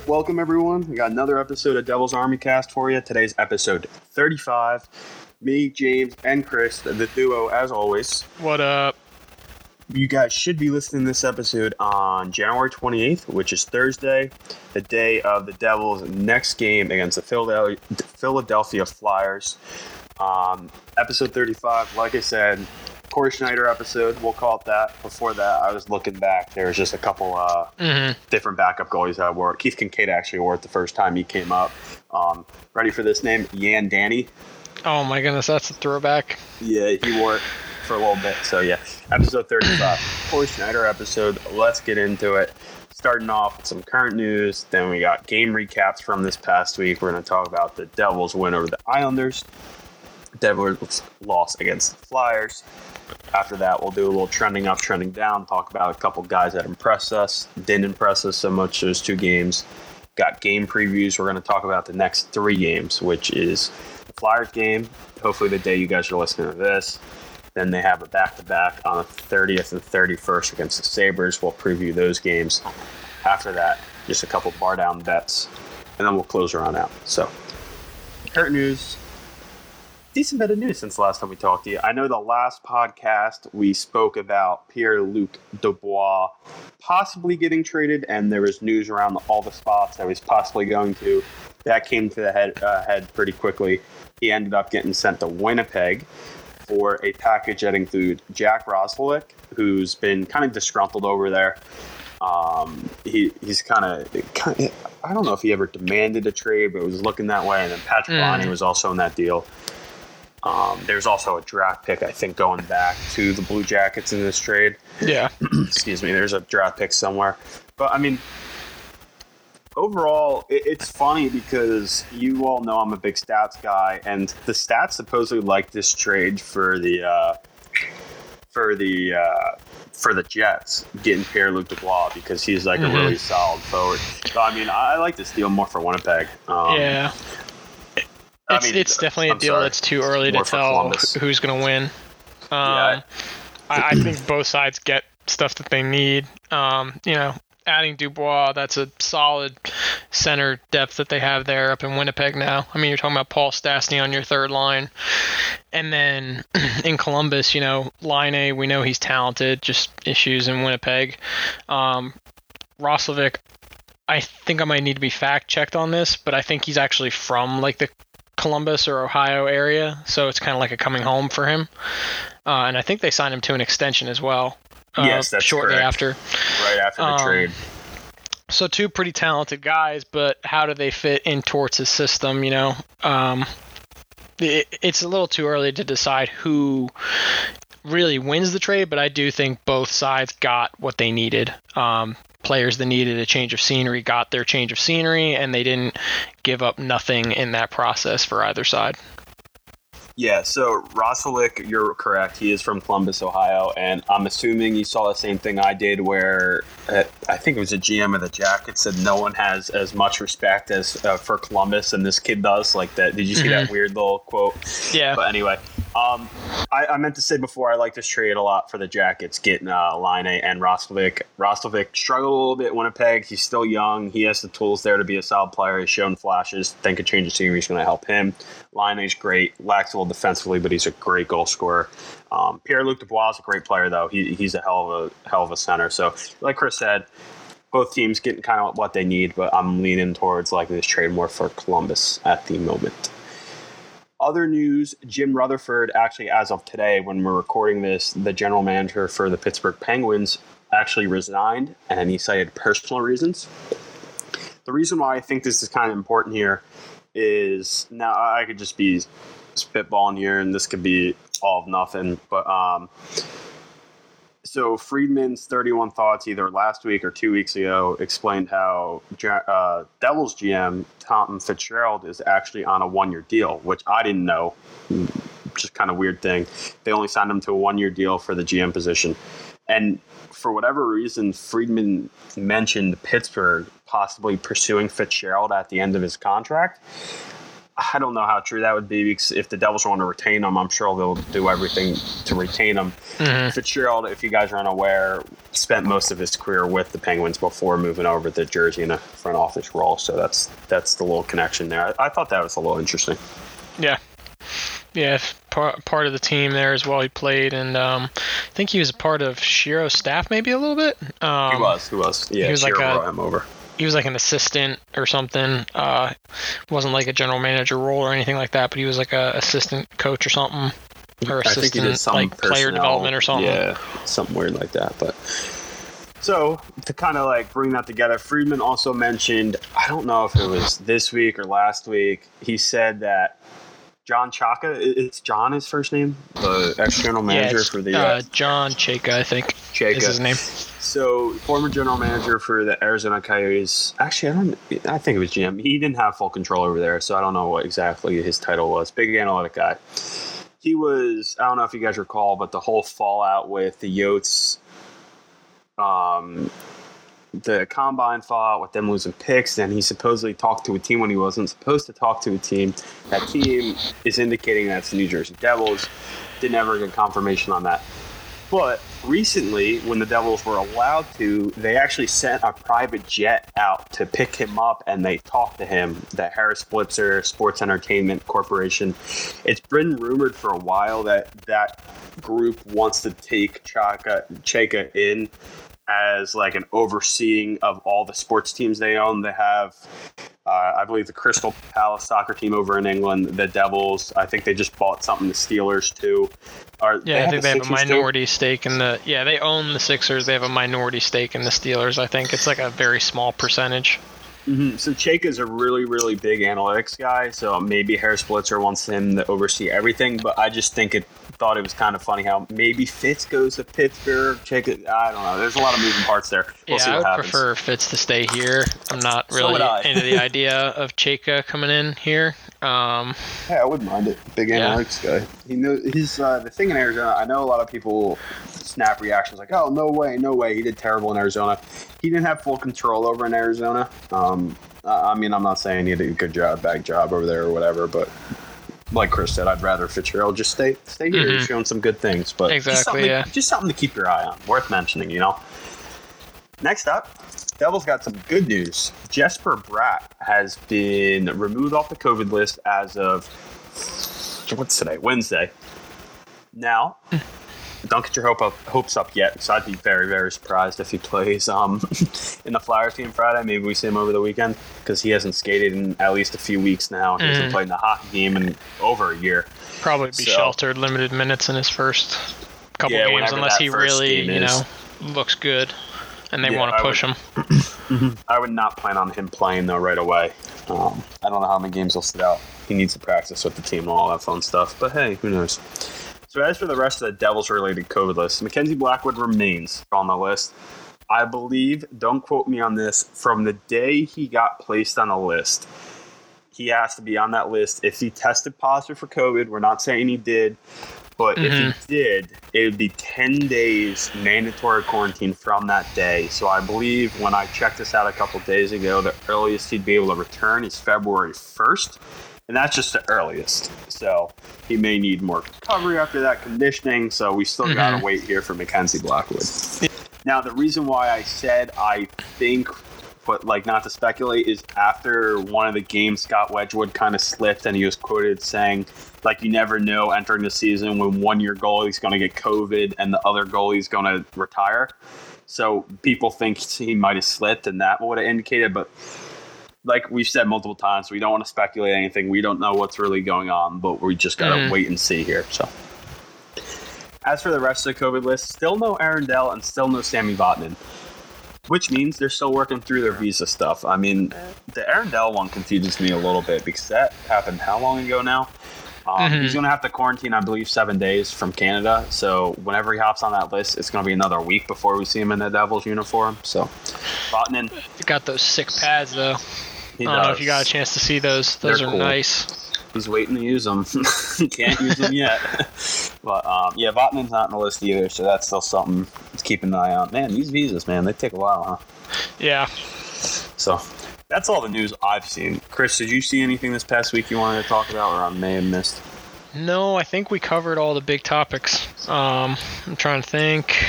Right, welcome everyone. We got another episode of Devil's Army Cast for you. Today's episode 35. Me, James, and Chris, the duo, as always. What up? You guys should be listening to this episode on January 28th, which is Thursday, the day of the Devils' next game against the Philadelphia, Philadelphia Flyers. Um, episode 35, like I said, Cory Schneider episode, we'll call it that. Before that, I was looking back. There was just a couple uh, Mm-hmm. different backup goalies that wore. Keith Kinkaid actually wore it the first time he came up. Um, ready for this name? Yan Danny. Oh my goodness, that's a throwback. Yeah, he wore it for a little bit. So yeah, episode 35, Cory Schneider episode. Let's get into it. Starting off with some current news. Then we got game recaps from this past week. We're going to talk about the Devils' win over the Islanders. Devils' loss against the Flyers. After that, we'll do a little trending up, trending down. Talk about a couple guys that impressed us, didn't impress us so much those two games. Got game previews. We're going to talk about the next three games, which is the Flyers game. Hopefully, the day you guys are listening to this. Then they have a back to back on the 30th and 31st against the Sabres. We'll preview those games. After that, just a couple bar down bets, and then we'll close around out. So, current news. Decent bit of news since the last time we talked to you. I know the last podcast we spoke about Pierre Luc Dubois possibly getting traded, and there was news around all the spots that he was possibly going to. That came to the head, uh, head pretty quickly. He ended up getting sent to Winnipeg for a package that included Jack Roslovic, who's been kind of disgruntled over there. Um, he, he's kind of, I don't know if he ever demanded a trade, but it was looking that way. And then Patrik Mm. Laine was also in that deal. Um, there's also a draft pick, I think, going back to the Blue Jackets in this trade. Yeah. Excuse me. There's a draft pick somewhere. But I mean, overall, it, it's funny because you all know I'm a big stats guy, and the stats supposedly like this trade for the uh, for the uh, for the Jets getting Pierre Luc Dubois because he's like Mhm. a really solid forward. So I mean, I, I like this deal more for Winnipeg. Um, yeah. I It's, mean, it's definitely I'm a deal sorry. that's too early to tell who's going to win. Um, Yeah. I, I think both sides get stuff that they need. Um, you know, adding Dubois, that's a solid center depth that they have there up in Winnipeg now. I mean, you're talking about Paul Stastny on your third line. And then in Columbus, you know, Laine, we know he's talented, just issues in Winnipeg. Um, Roslovic, I think I might need to be fact checked on this, but I think he's actually from like the Columbus or Ohio area, so it's kind of like a coming home for him. Uh, and I think they signed him to an extension as well. Uh, Yes, that's shortly correct. after. right after the Um, trade. So two pretty talented guys, but how do they fit in Torts' system? You know, um, it, it's a little too early to decide who really wins the trade, but I do think both sides got what they needed. Um, players that needed a change of scenery got their change of scenery, and they didn't give up nothing in that process for either side. Yeah, so Roslovic, you're correct. He is from Columbus, Ohio, and I'm assuming you saw the same thing I did, where uh, I think it was a GM of the Jackets said no one has as much respect as uh, for Columbus, and this kid does. Like that. Did you see that weird little quote? Yeah. But anyway, um, I, I meant to say before I like this trade a lot for the Jackets, getting uh, Laine and Roslovic. Roslovic struggled a little bit Winnipeg. He's still young. He has the tools there to be a solid player. He's shown flashes. Think a change of scenery is going to help him. Laine is great. Lacks a little defensively, but he's a great goal scorer. Um, Pierre Luc Dubois is a great player, though. He, he's a hell of a hell of a center. So, like Chris said, both teams getting kind of what they need, but I'm leaning towards liking this trade more for Columbus at the moment. Other news Jim Rutherford, actually, as of today, when we're recording this, the general manager for the Pittsburgh Penguins actually resigned and he cited personal reasons. The reason why I think this is kind of important here is now I could just be spitballing here and this could be all of nothing, but um, so Friedman's 31 Thoughts either last week or two weeks ago explained how uh, Devils GM Tom Fitzgerald is actually on a one-year deal, which I didn't know. Just kind of weird thing. They only signed him to a one-year deal for the GM position, and for whatever reason, Friedman mentioned Pittsburgh possibly pursuing Fitzgerald at the end of his contract. I don't know how true that would be because if the Devils want to retain him, I'm sure they'll do everything to retain him. Mhm. Fitzgerald, if you guys are unaware, spent most of his career with the Penguins before moving over to Jersey in a front office role. So that's that's the little connection there. I, I thought that was a little interesting. Yeah. Yeah, part, part of the team there as well. He played, and um, I think he was a part of Shero's staff maybe a little bit. Um, he was, he was, yeah. he was like a- him over. He was like an assistant or something. Uh, wasn't like a general manager role or anything like that, but he was like a assistant coach or something, or I think assistant some like player development or something. Yeah, something weird like that. But so to kind of like bring that together, Friedman also mentioned I don't know if it was this week or last week. He said that John Chayka, it's John his first name, the ex general manager it's, for the uh, uh, John Chayka, I think Chayka. is his name. So, former general manager for the Arizona Coyotes. Actually, I don't. I think it was GM. He didn't have full control over there, so I don't know what exactly his title was. Big analytic guy. He was. I don't know if you guys recall, but the whole fallout with the Yotes, um, the combine fallout with them losing picks, and he supposedly talked to a team when he wasn't supposed to talk to a team. That team is indicating that's the New Jersey Devils. Didn't ever get confirmation on that. But recently, when the Devils were allowed to, they actually sent a private jet out to pick him up and they talked to him. The Harris Blitzer Sports Entertainment Corporation. It's been rumored for a while that that group wants to take Chayka, Chayka in as like an overseeing of all the sports teams they own. They have, uh, I believe, the Crystal Palace soccer team over in England, the Devils. I think they just bought something, the Steelers too. Are, Yeah, I think the they have a too? minority stake in the. Yeah, they own the Sixers. They have a minority stake in the Steelers. I think it's like a very small percentage. Hmm So Chake is a really, really big analytics guy. So maybe Harris Blitzer wants him to oversee everything. But I just think it thought it was kind of funny how maybe Fitz goes to Pittsburgh. Chake, I don't know. There's a lot of moving parts there. We'll see yeah, I would happens. prefer Fitz to stay here. I'm not really I. into the idea of Chayka coming in here. Um, Yeah, I wouldn't mind it. Big Yeah. analytics guy. He knows he's uh, the thing in Arizona. I know a lot of people snap reactions like, "Oh, no way, no way, he did terrible in Arizona." He didn't have full control over in Arizona. Um, I mean, I'm not saying he did a good job, bad job over there or whatever, but like Chris said, I'd rather Fitzgerald just stay stay here. He's Mhm. showing some good things, but just Exactly, to- yeah. just something to keep your eye on. Worth mentioning, you know. Next up, Devils got some good news. Jesper Bratt has been removed off the COVID list as of what's today? Wednesday. Now, don't get your hope up, hopes up yet. So I'd be very, very surprised if he plays um, in the Flyers game Friday. Maybe we see him over the weekend because he hasn't skated in at least a few weeks now. He hasn't Mhm. played in a hockey game in over a year. probably be So- sheltered, limited minutes in his first couple Yeah, games, unless he really, you know, looks good, and they Yeah, want to push would- him. I would not plan on him playing though right away. Um, I don't know how many games he'll sit out. He needs to practice with the team and all that fun stuff. But hey, who knows? So as for the rest of the Devils-related COVID list, Mackenzie Blackwood remains on the list. I believe, don't quote me on this, from the day he got placed on the list, he has to be on that list. If he tested positive for COVID, we're not saying he did, but if he mm-hmm. did, it would be 10 days mandatory quarantine from that day. So I believe when I checked this out a couple days ago, the earliest he'd be able to return is February 1st. And that's just the earliest. So he may need more recovery after that conditioning. So we still got to mm-hmm. wait here for Mackenzie Blackwood. Now, the reason why I said I think, but like not to speculate, is after one of the games, Scott Wedgewood kind of slipped and he was quoted saying, like, you never know entering the season when one year goalie's going to get COVID and the other goalie's going to retire. So people think he might have slipped and that would have indicated, but like we've said multiple times, we don't want to speculate anything. We don't know what's really going on, but we just got to Mhm. wait and see here. So. As for the rest of the COVID list, still no Aaron Dell and still no Sammy Vatanen, which means they're still working through their visa stuff. I mean, the Aaron Dell one confuses me a little bit because that happened how long ago now? Um, Mhm. He's going to have to quarantine, I believe, seven days from Canada. So whenever he hops on that list, it's going to be another week before we see him in the Devils uniform. So Vatanen, He got those sick pads though. he I don't know if you got a chance to see those. Those They're are cool. nice. He's waiting to use them. can't use them yet. but um, yeah, Vatanen's not on the list either, so that's still something to keep an eye on. Man, these visas, man, they take a while, huh? Yeah. So That's all the news I've seen. Chris, did you see anything this past week you wanted to talk about, or I may have missed? No, I think we covered all the big topics. Um, I'm trying to think.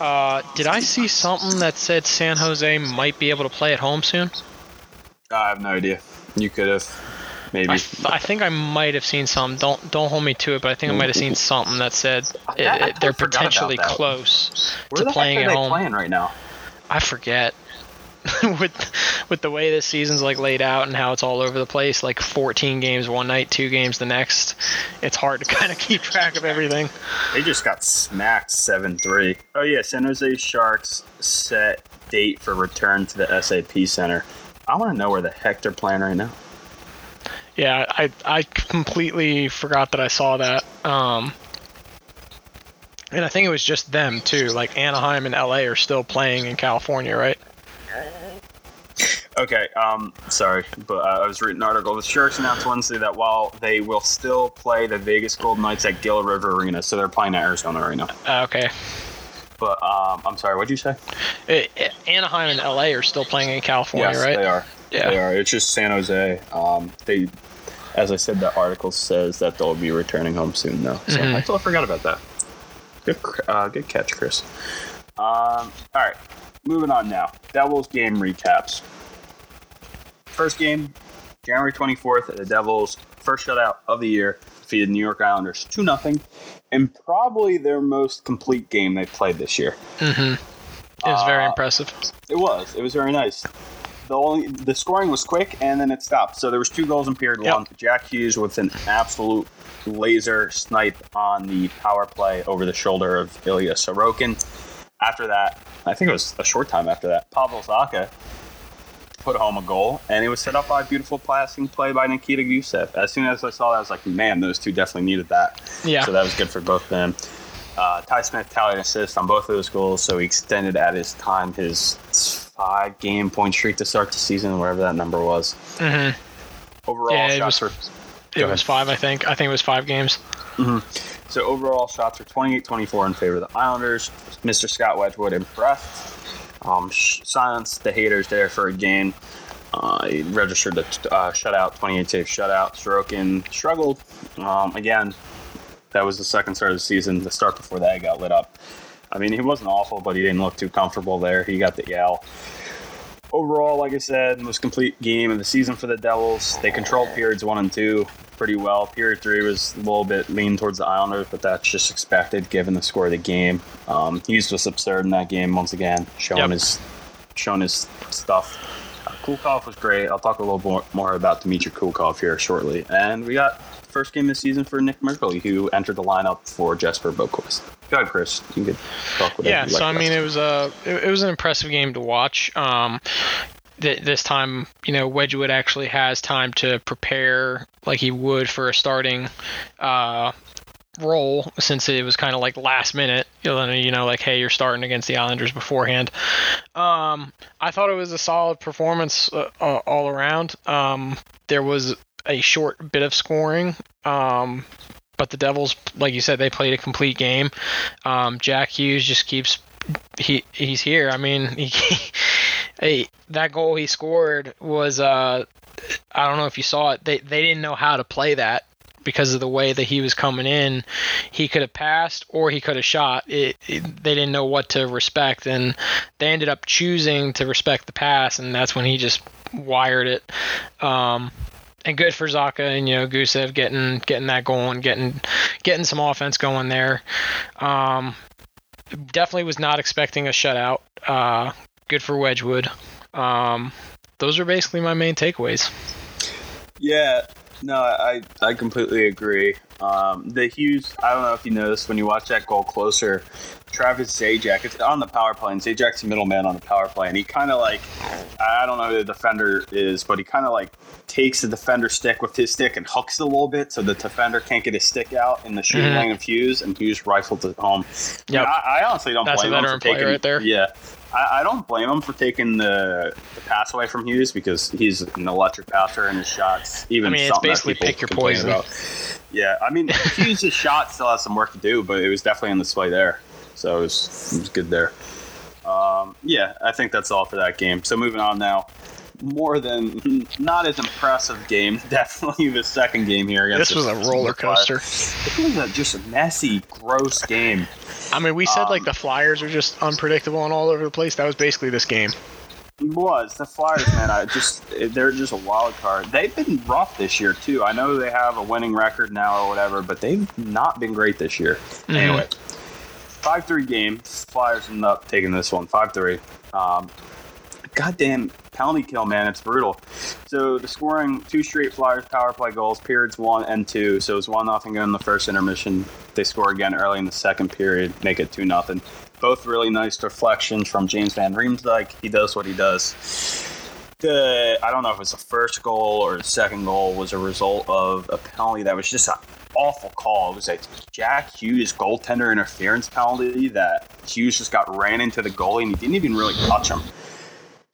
Uh, did I see something that said San Jose might be able to play at home soon? I have no idea. You could have, maybe. I, I think I might have seen some. Don't don't hold me to it, but I think I might have seen something that said I- it, I eh, it- they're potentially close Where to the playing heck are at they home. playing right now? I forget. with with the way this season's like laid out and how it's all over the place, like 14 games one night, two games the next, it's hard to kind of keep track of everything. They just got smacked 7 3. Oh, yeah. San Jose Sharks set date for return to the SAP Center. I want to know where the heck they're playing right now. Yeah, I I completely forgot that I saw that. Um, and I think it was just them too. Like Anaheim and LA are still playing in California, right? Okay, um, sorry, but uh, I was reading an article. The Sharks announced Wednesday that while they will still play the Vegas Golden Knights at Gila River Arena, so they're playing at Arizona right now. Uh, okay. But um, I'm sorry, what'd you say? It, it- Anaheim and LA are still playing in California, yes, right? they are. Yeah. They are. It's just San Jose. Um, they, as I said, the article says that they'll be returning home soon, though. So Mhm. I totally forgot about that. Good, uh, good catch, Chris. Um, all right, moving on now. Devils game recaps. First game, January 24th, the Devils first shutout of the year defeated New York Islanders 2 0 and probably their most complete game they played this year. Mm-hmm. It was very Uh, impressive. It was. It was very nice. The only the scoring was quick and then it stopped. So there was two goals in period Yep. one. Jack Hughes with an absolute laser snipe on the power play over the shoulder of Ilya Sorokin. After that, I think it was a short time after that, Pavel Zacha put home a goal, and it was set up by a beautiful passing play by Nikita Gusev. As soon as I saw that, I was like, man, those two definitely needed that. Yeah. So that was good for both of them. Uh, Ty Smith tallied an assist on both of those goals, so he extended at his time his five game point streak to start the season, whatever that number was. Mm-hmm. Overall, Yeah, it shots was- were It was five, I think. I think it was five games. so overall shots were 28-24 in favor of the Islanders. Mr. Scott Wedgewood impressed. Um, sh- silenced the haters there for a game. Uh, he registered a t- uh, shutout, 28 save shutout. Sorokin struggled. Um, again, that was the second start of the season. The start before that, got lit up. I mean, he wasn't awful, but he didn't look too comfortable there. He got the yell. Overall, like I said, most complete game of the season for the Devils. They controlled periods one and two pretty well. Period three was a little bit lean towards the Islanders, but that's just expected given the score of the game. Um, Hughes was absurd in that game once again, showing Yep. his showing his stuff. Uh, Kulikov was great. I'll talk a little more, more about Dmitry Kulikov here shortly. And we got first game of the season for Nick Merkley, who entered the lineup for Jesper Boqvist. Go ahead, Chris. You could talk with Yeah, so I mean, it was a it, it was an impressive game to watch. Um, th- this time, you know, Wedgewood actually has time to prepare like he would for a starting uh, role, since it was kind of like last minute. You know, like hey, you're starting against the Islanders beforehand. Um, I thought it was a solid performance uh, uh, all around. Um, there was a short bit of scoring. Um, but the Devils, like you said, they played a complete game. Um, Jack Hughes just keeps he he's here. I mean, he, hey, that goal he scored was uh, I don't know if you saw it. They they didn't know how to play that because of the way that he was coming in. He could have passed or he could have shot. It, it, they didn't know what to respect, and they ended up choosing to respect the pass, and that's when he just wired it. Um, and good for Zacha and you know Gusev getting getting that going, getting getting some offense going there. Um, definitely was not expecting a shutout. Uh, good for Wedgewood. Um, those are basically my main takeaways. Yeah, no, I I completely agree. Um, the Hughes, I don't know if you noticed when you watch that goal closer, Travis Zajac, it's on the power play, and Zajac's middleman on the power play, and he kind of like, I don't know who the defender is, but he kind of like takes the defender stick with his stick and hooks it a little bit so the defender can't get his stick out in the shooting Mhm. lane of Hughes, and Hughes rifled it home. Yeah, I, I honestly don't That's a blame him for taking right there. Yeah, I, I don't blame him for taking the, the pass away from Hughes because he's an electric passer and his shots. Even I mean, it's basically pick your poison. about. Yeah, I mean, Hughes' shot still has some work to do, but it was definitely on display there, so it was, it was good there. Um, yeah, I think that's all for that game. So moving on now. More than not as impressive game. Definitely the second game here. Against This was a roller coaster. It was a, just a messy, gross game. I mean, we said like Um, the Flyers are just unpredictable and all over the place. That was basically this game. It was the Flyers, man. I just they're just a wild card. They've been rough this year too. I know they have a winning record now or whatever, but they've not been great this year. Mhm. Anyway, five three game. Flyers end up taking this one five three. Um, goddamn penalty kill, man. It's brutal. So the scoring two straight Flyers power play goals, periods one and two. So it was one nothing in the first intermission. They score again early in the second period, make it two nothing. Both really nice deflections from James Van Riemsdyk. He does what he does. The I don't know if it was the first goal or the second goal was a result of a penalty that was just an awful call. It was a Jack Hughes goaltender interference penalty that Hughes just got ran into the goalie and he didn't even really touch him.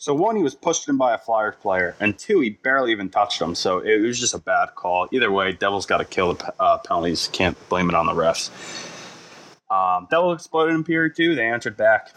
So one, he was pushed in by a Flyers player, and two, he barely even touched him. So it was just a bad call. Either way, Devils got to kill the uh, penalties. Can't blame it on the refs. Um, Devils exploded in period two. They answered back,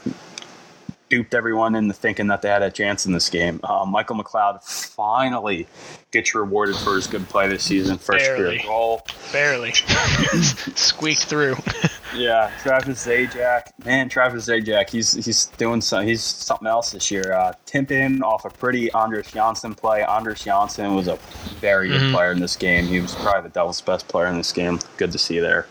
duped everyone into thinking that they had a chance in this game. Uh, Michael McLeod finally gets rewarded for his good play this season. First Barely. period goal. Barely squeaked through. Yeah, Travis Zajac, man, Travis Zajac, he's he's doing some, he's something else this year. Uh, Timpin off a pretty Anders Johnsson play. Anders Johnsson was a very good Mhm. player in this game. He was probably the Devils' best player in this game. Good to see there.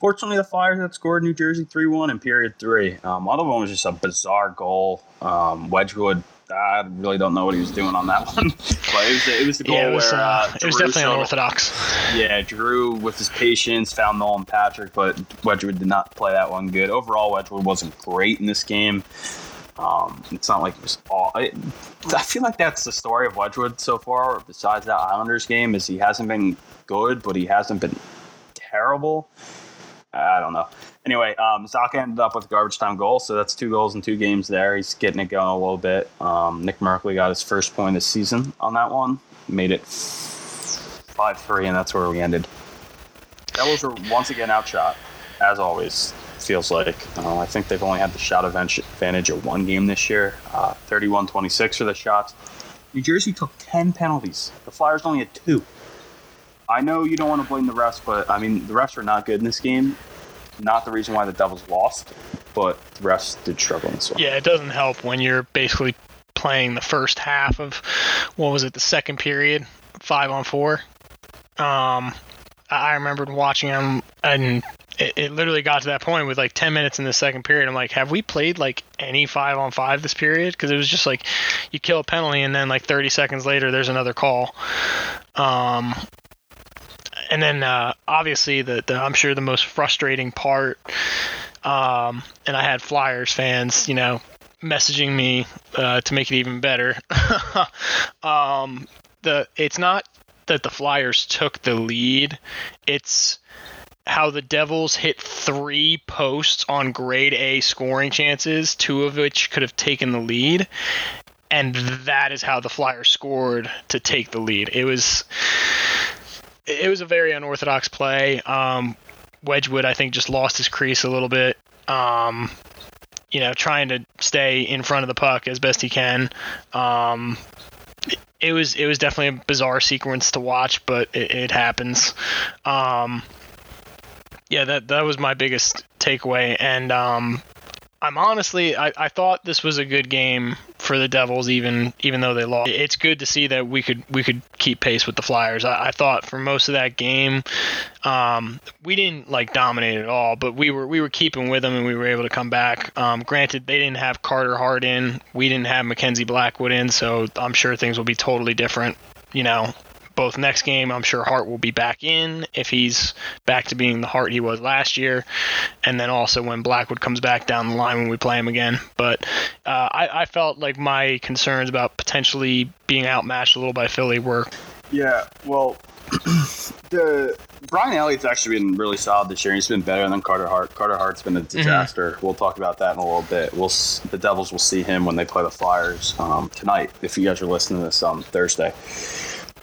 Fortunately, the Flyers had scored New Jersey 3 1 in period three. Um, one of them was just a bizarre goal. Um, Wedgewood, I really don't know what he was doing on that one. but it was, it was the goal yeah, it was, where uh, uh, it was definitely showed- unorthodox. yeah, Drew with his patience found Nolan Patrick, but Wedgewood did not play that one good. Overall, Wedgewood wasn't great in this game. Um, it's not like it was all. I, I feel like that's the story of Wedgewood so far. Besides that Islanders game, is he hasn't been good, but he hasn't been terrible. I don't know. Anyway, um, Zacha ended up with a garbage time goal, so that's two goals in two games there. He's getting it going a little bit. Um, Nick Merkley got his first point this season on that one, made it five three, and that's where we ended. Devils were once again outshot, as always. Feels like uh, I think they've only had the shot advantage advantage of one game this year, uh, 31-26 for the shots. New Jersey took ten penalties. The Flyers only had two. I know you don't want to blame the refs, but I mean the refs are not good in this game. Not the reason why the Devils lost, but the refs did struggle in this one. Yeah, it doesn't help when you're basically playing the first half of what was it, the second period, five on four. Um, I remembered watching them, and it, it literally got to that point with like 10 minutes in the second period. I'm like, have we played like any five on five this period? Because it was just like you kill a penalty, and then like 30 seconds later, there's another call. Um, and then uh, obviously the, the I'm sure the most frustrating part, um, and I had Flyers fans, you know, messaging me uh, to make it even better. um, the it's not that the Flyers took the lead; it's how the Devils hit three posts on grade A scoring chances, two of which could have taken the lead. And that is how the Flyers scored to take the lead. It was it was a very unorthodox play. Um, Wedgewood, I think, just lost his crease a little bit. Um, you know, trying to stay in front of the puck as best he can. Um, it was it was definitely a bizarre sequence to watch, but it, it happens. Um, yeah, that that was my biggest takeaway, and um, I'm honestly I, I thought this was a good game for the Devils, even even though they lost. It's good to see that we could we could keep pace with the Flyers. I, I thought for most of that game, um, we didn't like dominate at all, but we were we were keeping with them and we were able to come back. Um, granted, they didn't have Carter Hart in, we didn't have Mackenzie Blackwood in, so I'm sure things will be totally different. You know, both next game, I'm sure Hart will be back in if he's back to being the Hart he was last year, and then also when Blackwood comes back down the line when we play him again. But uh, I, I felt like my concerns about potentially being outmatched a little by Philly were Yeah, well, the Brian Elliott's actually been really solid this year. He's been better than Carter Hart. Carter Hart's been a disaster. We'll talk about that in a little bit. We'll the Devils will see him when they play the Flyers um, tonight. If you guys are listening to this on Thursday,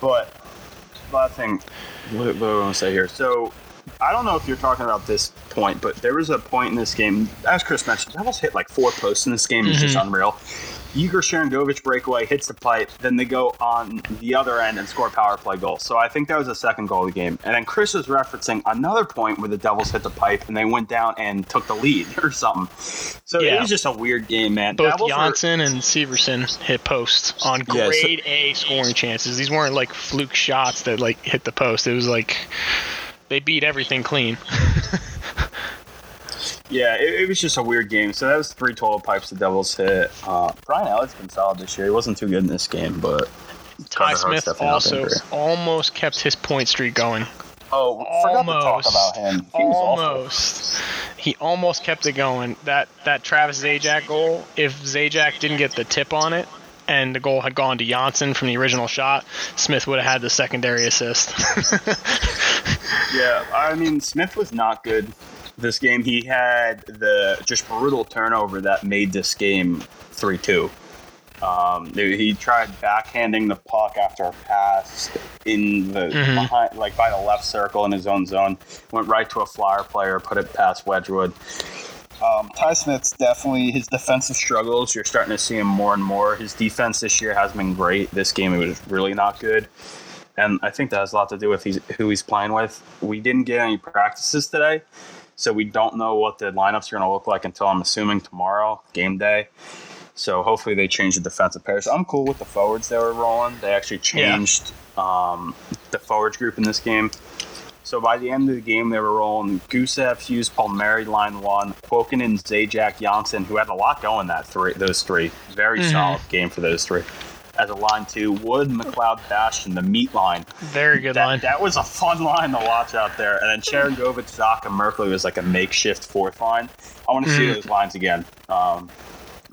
but last thing, what, what do I want to say here? So I don't know if you're talking about this point, but there was a point in this game, as Chris mentioned, I almost hit like four posts in this game. It's just mm-hmm. unreal. Igor Sharangovich breakaway hits the pipe, then they go on the other end and score a power play goal. So I think that was the second goal of the game. And then Chris was referencing another point where the Devils hit the pipe and they went down and took the lead or something. So Yeah. it was just a weird game, man. Both Devils were- Johnsson and Severson hit posts on Yeah, so- grade A scoring chances. These weren't like fluke shots that like hit the post. It was like they beat everything clean. Yeah, it, it was just a weird game. So that was three total pipes the Devils hit. Uh, Brian Elliott's been solid this year. He wasn't too good in this game, but Ty Smith also almost kept his point streak going. oh, forgot to talk Almost. about him. He almost. He almost kept it going. That that Travis Zajac goal, if Zajac didn't get the tip on it and the goal had gone to Johnsson from the original shot, Smith would have had the secondary assist. Yeah, I mean Smith was not good this game. He had the just brutal turnover that made this game three two. Um, he tried backhanding the puck after a pass in the Mhm. behind, like by the left circle in his own zone. Went right to a flyer player, put it past Wedgewood. Um, Ty Smith's definitely his defensive struggles. You're starting to see him more and more. His defense this year has been great. This game it was really not good, and I think that has a lot to do with he's, who he's playing with. We didn't get any practices today, so we don't know what the lineups are going to look like until I'm assuming tomorrow, game day. So hopefully they change the defensive pairs. I'm cool with the forwards they were rolling. They actually Yeah. changed um, the forwards group in this game. So by the end of the game, they were rolling Gusev, Hughes, Palmieri, line one, Kuokkanen, Zajac, Johnsson, who had a lot going that three, those three. Very Mhm. solid game for those three. As a line two, Wood, McLeod, Bastian, the meat line. Very good That, line. that was a fun line to watch out there. And then Sharangovich, Zach, and Merkley was like a makeshift fourth line. I want to see Mhm. those lines again. Um,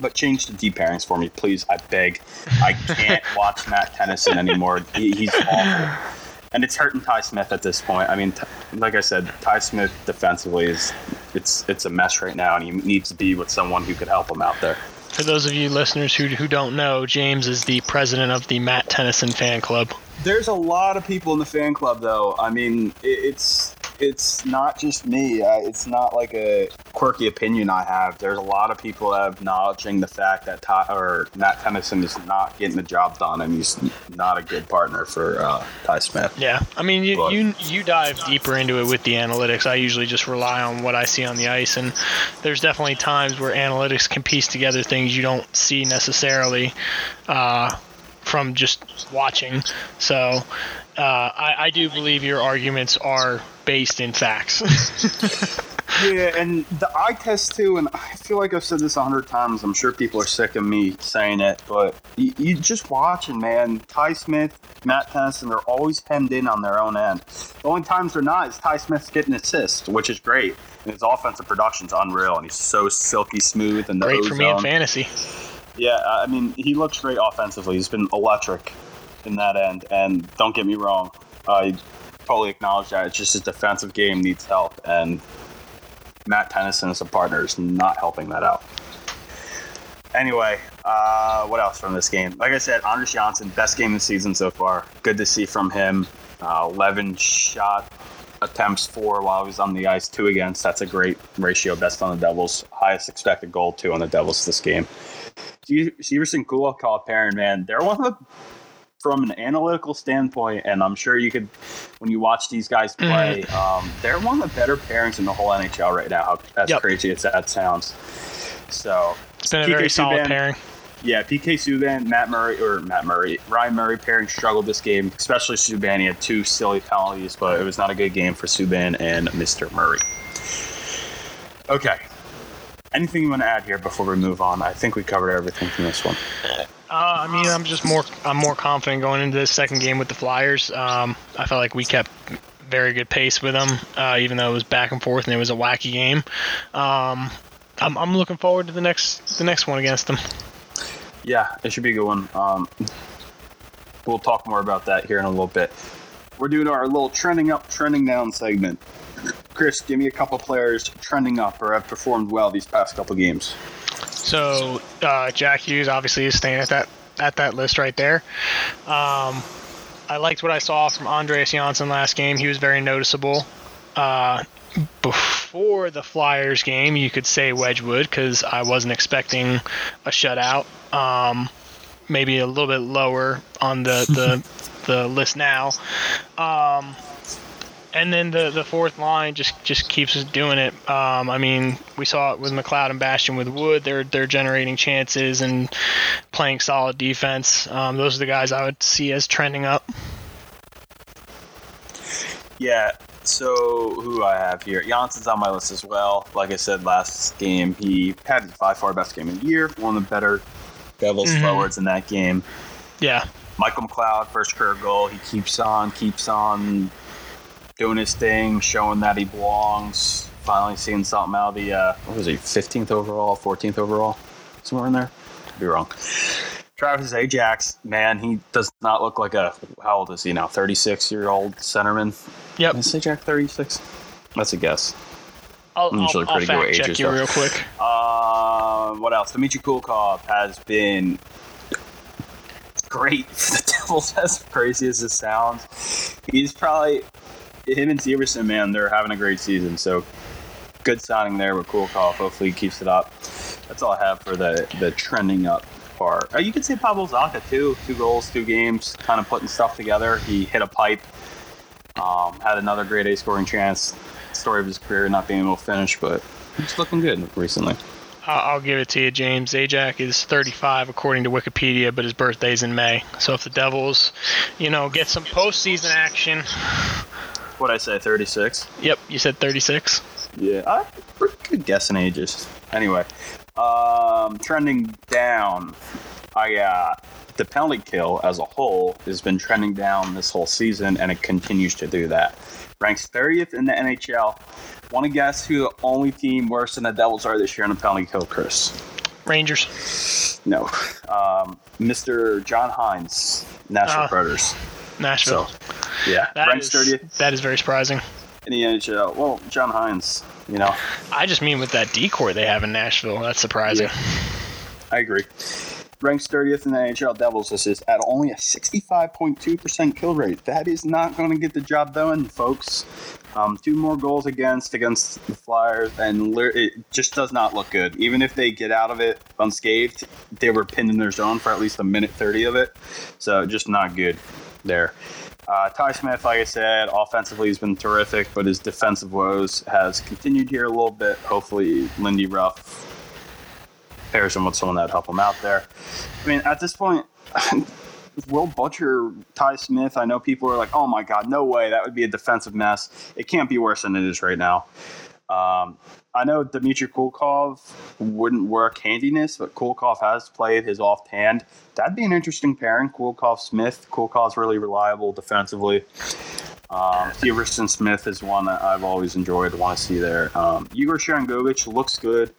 but change the deep pairings for me, please. I beg. I can't watch Matt Tennyson anymore. He, he's awful. And it's hurting Ty Smith at this point. I mean, t- like I said, Ty Smith defensively is it's it's a mess right now, and he needs to be with someone who could help him out there. For those of you listeners who, who don't know, James is the president of the Matt Tennyson fan club. There's a lot of people in the fan club, though. I mean, it, it's it's not just me. I, it's not like a quirky opinion I have. There's a lot of people acknowledging the fact that Ty, or Matt Tennyson is not getting the job done, and he's not a good partner for uh, Ty Smith. Yeah, I mean, you, But- you you dive deeper into it with the analytics. I usually just rely on what I see on the ice, and there's definitely times where analytics can piece together things you don't see necessarily uh, from just watching. So uh, I, I do believe your arguments are based in facts. Yeah, and the eye test too, and I feel like I've said this a hundred times. I'm sure people are sick of me saying it, but you, you just watching, man. Ty Smith, Matt Tennyson, they're always hemmed in on their own end. The only times they're not is Ty Smith's getting assists, which is great. And his offensive production's unreal, and he's so silky smooth and Great for me in fantasy. Yeah, I mean, he looks great offensively. He's been electric in that end. And don't get me wrong, I totally acknowledge that. It's just his defensive game needs help. And Matt Tennyson as a partner is not helping that out. Anyway, uh, what else from this game? Like I said, Anders Johnsson, best game of the season so far. Good to see from him. Uh, 11 shot attempts for while he was on the ice, two against. That's a great ratio. Best on the Devils. Highest expected goal, two on the Devils this game. Severson, Kulikov pairing, man, they're one of the from an analytical standpoint, and I'm sure you could, when you watch these guys play, um, they're one of the better pairings in the whole NHL right now. As Yep. crazy as that sounds. So It's been a PK very solid pairing. yeah, PK Subban, Matt Murray, or Matt Murray, Ryan Murray pairing struggled this game, especially Subban. He had two silly penalties, but it was not a good game for Subban and Mr. Murray. Okay. Anything you want to add here before we move on? I think we covered everything from this one. Uh, I mean, I'm just more I'm more confident going into this second game with the Flyers. Um, I felt like we kept very good pace with them, uh, even though it was back and forth and it was a wacky game. Um, I'm, I'm looking forward to the next the next one against them. Yeah, it should be a good one. Um, we'll talk more about that here in a little bit. We're doing our little trending up, trending down segment. Chris, give me a couple players trending up or have performed well these past couple games. So uh, Jack Hughes obviously is staying at that at that list right there. Um, I liked what I saw from Andreas Johnsson last game. He was very noticeable. Uh, before the Flyers game, you could say Wedgewood because I wasn't expecting a shutout. Um, maybe a little bit lower on the the, the list now. Um, and then the the fourth line just just keeps us doing it. Um, I mean, we saw it with McLeod and Bastian with Wood. They're they're generating chances and playing solid defense. Um, those are the guys I would see as trending up. Yeah. So who I have here? Johnsson's on my list as well. Like I said last game, he had his by far best game of the year. One of the better Devils Mhm. forwards in that game. Yeah, Michael McLeod, first career goal. He keeps on, keeps on doing his thing, showing that he belongs. Finally seeing something out of the, uh, what was he, 15th overall, 14th overall? Somewhere in there? Could be wrong. Travis Zajac, man, he does not look like a, how old is he now? 36 year old centerman? yep. Is Zajac 36? That's a guess. I'll, I'm usually I'll, I'll pretty good with fact check you real quick. Um, what else? Dmitry Kulikov has been great for the Devils, as crazy as it sounds. He's probably him and Severson, man. They're having a great season. So good signing there with Kulikov. Hopefully, he keeps it up. That's all I have for the the trending up part. Uh, you could say Pablo Zacha too. Two goals, two games, kind of putting stuff together. He hit a pipe. Um, had another great A scoring chance. Story of his career, not being able to finish, but he's looking good recently. I'll give it to you, James. Zajac is 35 according to Wikipedia, but his birthday's in May. So if the Devils, you know, get some postseason action. What I say, 36? Yep, you said 36. Yeah, I pretty good guessing ages. Anyway, um, trending down, I got the penalty kill as a whole has been trending down this whole season, and it continues to do that. Ranks 30th in the NHL. Want to guess who the only team worse than the Devils are this year in the penalty kill, Chris? Rangers, No. Um, Mr. John Hynes, Nashville Ah. Predators. Nashville. So, yeah, That ranks is- 30th that is very surprising. in the NHL. Well, John Hynes, you know. I just mean with that decor they have in Nashville. That's surprising. I agree. Ranks 30th in the NHL Devils. This is at only a 65.2% kill rate. That is not going to get the job done, folks. Um, two more goals against against the Flyers, and it just does not look good. Even if they get out of it unscathed, they were pinned in their zone for at least a minute 30 of it. So just not good there. Uh, Ty Smith, like I said, offensively has been terrific, but his defensive woes has continued here a little bit. Hopefully, Lindy Ruff pairs him with someone that help him out there. I mean, at this point, Will Butcher, Ty Smith, I know people are like, oh my God, no way. That would be a defensive mess. It can't be worse than it is right now. Um, I know Dmitry Kulikov wouldn't work handiness, but Kulikov has played his offhand. That'd be an interesting pairing. Kulikov Smith. Kulikov's really reliable defensively. Um, Severson Smith is one that I've always enjoyed. Want to see there. Um, Igor Sharangovich looks good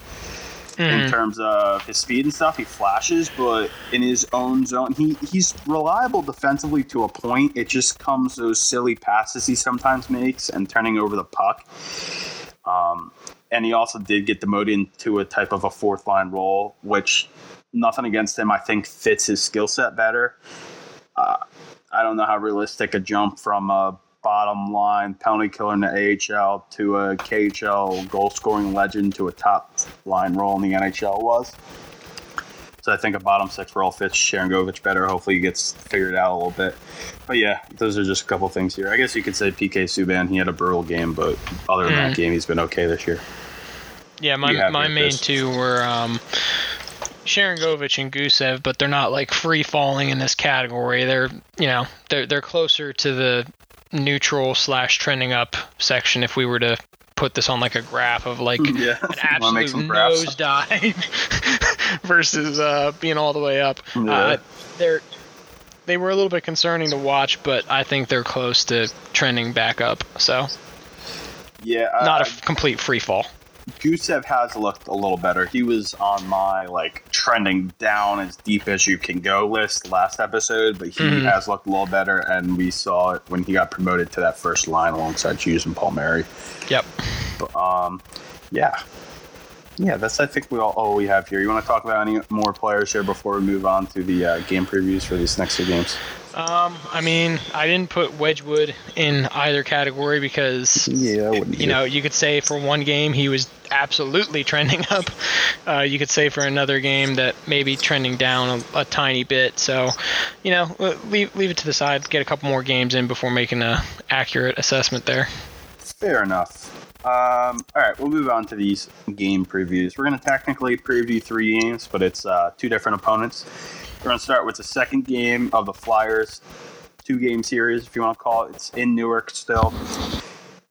in Mhm. terms of his speed and stuff. He flashes, but in his own zone, he he's reliable defensively to a point. It just comes those silly passes he sometimes makes and turning over the puck. Um, and he also did get demoted into a type of a fourth line role, which nothing against him. I think fits his skill set better. Uh, I don't know how realistic a jump from a bottom line penalty killer in the AHL to a KHL goal scoring legend to a top line role in the NHL was. So I think a bottom six role fits Sharangovich better. Hopefully he gets figured out a little bit. But yeah, those are just a couple things here. I guess you could say PK Subban, he had a brutal game, but other than that Mm. game, he's been okay this year. Yeah, my my main fist. two were um, Sharangovich and Gusev, but they're not like free falling in this category. They're you know they're they're closer to the neutral slash trending up section if we were to put this on like a graph of like Yeah, an Wanna make absolute some graphs? nosedive versus uh, being all the way up. Yeah. Uh, they're they were a little bit concerning to watch, but I think they're close to trending back up. So Yeah, not I- a f- complete free fall. Gusev has looked a little better. He was on my like trending down as deep as you can go list last episode, but he Mhm. has looked a little better, and we saw it when he got promoted to that first line alongside Hughes and Palmieri. Yep. But, um, yeah, yeah, that's I think we all, all we have here. You want to talk about any more players here before we move on to the uh, game previews for these next two games? Um, I mean, I didn't put Wedgewood in either category because Yeah, I wouldn't. you know you could say for one game he was absolutely trending up. Uh, you could say for another game that maybe trending down a, a tiny bit. So, you know, leave leave it to the side. Get a couple more games in before making a accurate assessment there. Fair enough. Um, all right, we'll move on to these game previews. We're going to technically preview three games, but it's uh, two different opponents. We're going to start with the second game of the Flyers two game series, if you want to call it. It's in Newark still.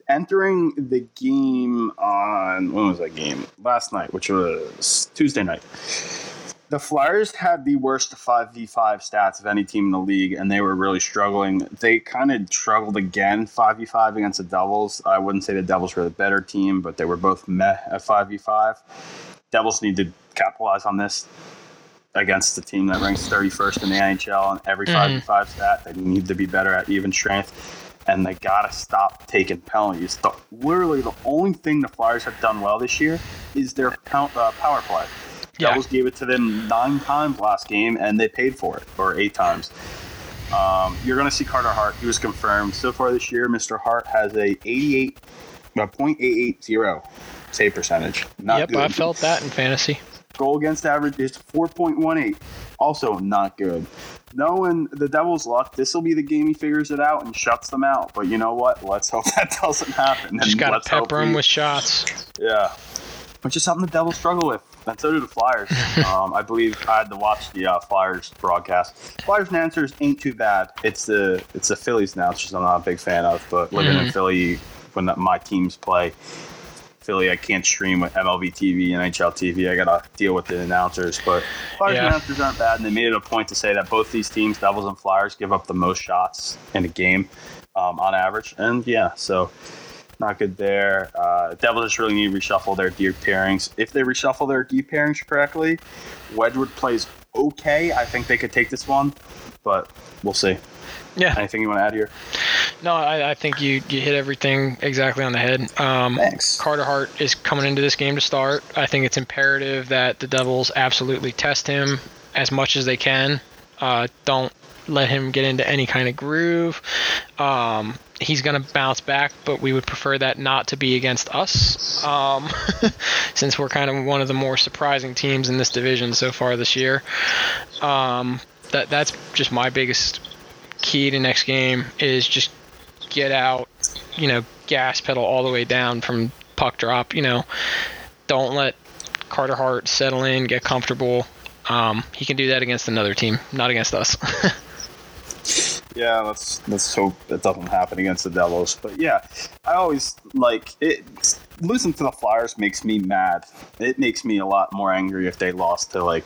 Entering the game on, when was that game? Last night, which was Tuesday night. The Flyers had the worst 5v5 stats of any team in the league, and they were really struggling. They kind of struggled again 5v5 against the Devils. I wouldn't say the Devils were the better team, but they were both meh at 5v5. Devils need to capitalize on this against the team that ranks 31st in the NHL on every Mhm. 5v5 stat. They need to be better at even strength, and they got to stop taking penalties. The, literally, the only thing the Flyers have done well this year is their uh, power play. Yeah. Devils gave it to them nine times last game, and they paid for it, or eight times. Um, you're going to see Carter Hart. He was confirmed so far this year. Mr. Hart has a 88, uh, .880 save percentage. Not yep, good. I felt that in fantasy. Goal against average is 4.18. Also not good. Knowing the Devils' luck, this will be the game he figures it out and shuts them out. But you know what? Let's hope that doesn't happen. Just got to pepper him with shots. yeah. Which is something the Devils struggle with. And so do the Flyers. um, I believe I had to watch the uh, Flyers broadcast. Flyers announcers ain't too bad. It's the it's the Phillies announcers I'm not a big fan of, but living in Mhm. Philly when my teams play Philly, I can't stream with MLB TV and NHL TV. I gotta deal with the announcers. But Flyers Yeah. announcers aren't bad, and they made it a point to say that both these teams, Devils and Flyers, give up the most shots in a game um, on average. And yeah, so not good there. Uh, Devils just really need to reshuffle their deep pairings. If they reshuffle their deep pairings correctly, Wedgewood plays okay. I think they could take this one, but we'll see. Yeah. Anything you want to add here? No, I, I think you, you hit everything exactly on the head. Um, Thanks. Carter Hart is coming into this game to start. I think it's imperative that the Devils absolutely test him as much as they can. Uh, don't let him get into any kind of groove. Um, he's going to bounce back, but we would prefer that not to be against us, um, since we're kind of one of the more surprising teams in this division so far this year. Um, that that's just my biggest key to next game is just get out, you know, gas pedal all the way down from puck drop. You know, don't let Carter Hart settle in, get comfortable. Um, he can do that against another team, not against us. Yeah, let's let's hope that doesn't happen against the Devils. But yeah, I always like it. Losing to the Flyers makes me mad. It makes me a lot more angry if they lost to like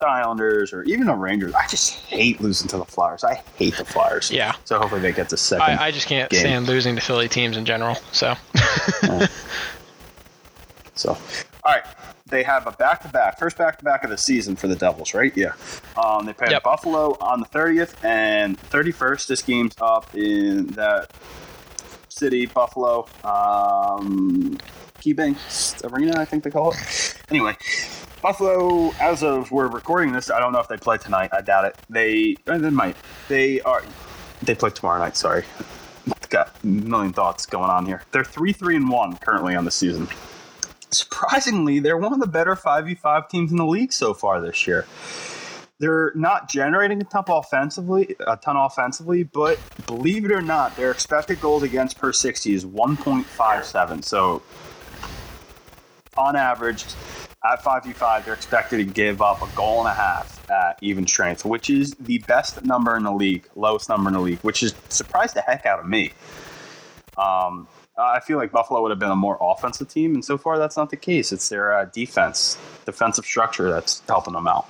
the Islanders or even the Rangers. I just hate losing to the Flyers. I hate the Flyers. yeah, So hopefully they get the second. I, I just can't game. stand losing to Philly teams in general. So So, all right, they have a back-to-back, first back-to-back of the season for the Devils, right? Yeah. Um, they play Yep. Buffalo on the 30th and 31st. This game's up in that city, Buffalo, um, KeyBank Arena, I think they call it. Anyway, Buffalo, as of we're recording this, I don't know if they play tonight. I doubt it. They, uh, they might. They are. They play tomorrow night. Sorry. Got a million thoughts going on here. They're three, three, and one currently on the season surprisingly, they're one of the better 5v5 teams in the league so far this year. They're not generating a ton offensively, a ton offensively, but believe it or not, their expected goals against per 60 is 1.57. So, on average, at 5v5, they're expected to give up a goal and a half at even strength, which is the best number in the league, lowest number in the league, which is surprised the heck out of me. Um, I feel like Buffalo would have been a more offensive team, and so far that's not the case. It's their uh, defense, defensive structure that's helping them out.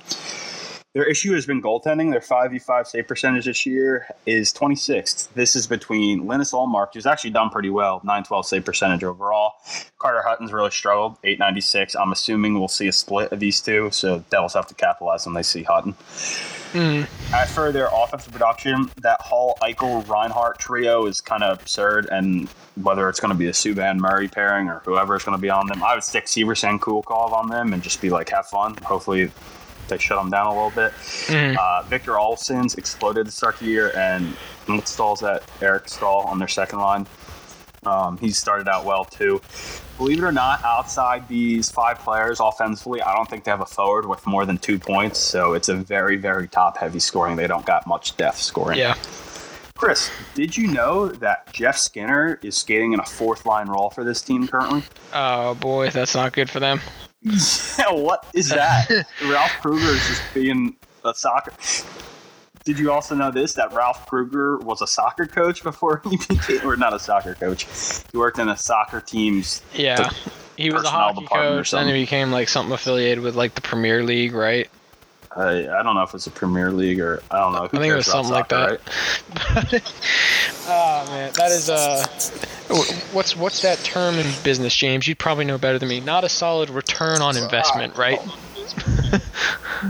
Their issue has been goaltending. Their 5v5 save percentage this year is 26th. This is between Linus Ullmark, who's actually done pretty well, 912 save percentage overall. Carter Hutton's really struggled, 896. I'm assuming we'll see a split of these two, so Devils have to capitalize when they see Hutton. mm, As for their offensive production, that Hall, Eichel, Reinhart trio is kind of absurd. And whether it's going to be a Subban Murray pairing or whoever is going to be on them, I would stick Severson Kulikov on them and just be like, have fun. Hopefully, they shut him down a little bit. Mhm. Uh, Victor Olofsson's exploded to start the year, and what Staal's at Eric Staal on their second line. Um, he started out well too. Believe it or not, outside these five players offensively, I don't think they have a forward with more than two points. So it's a very, very top heavy scoring. They don't got much depth scoring. Yeah. Chris, did you know that Jeff Skinner is skating in a fourth line role for this team currently? Oh boy, that's not good for them. Yeah, what is that? Ralph Krueger is just being a soccer. Did you also know this? That Ralph Krueger was a soccer coach before he became, or not a soccer coach. He worked in a soccer team's. Yeah. He was a hockey coach, then something. he became like something affiliated with like the Premier League, right? Uh, I don't know if it's a Premier League or I don't know. I think it was something like that. oh man, that is uh, what's what's that term in business, James? You'd probably know better than me. Not a solid return on investment, right?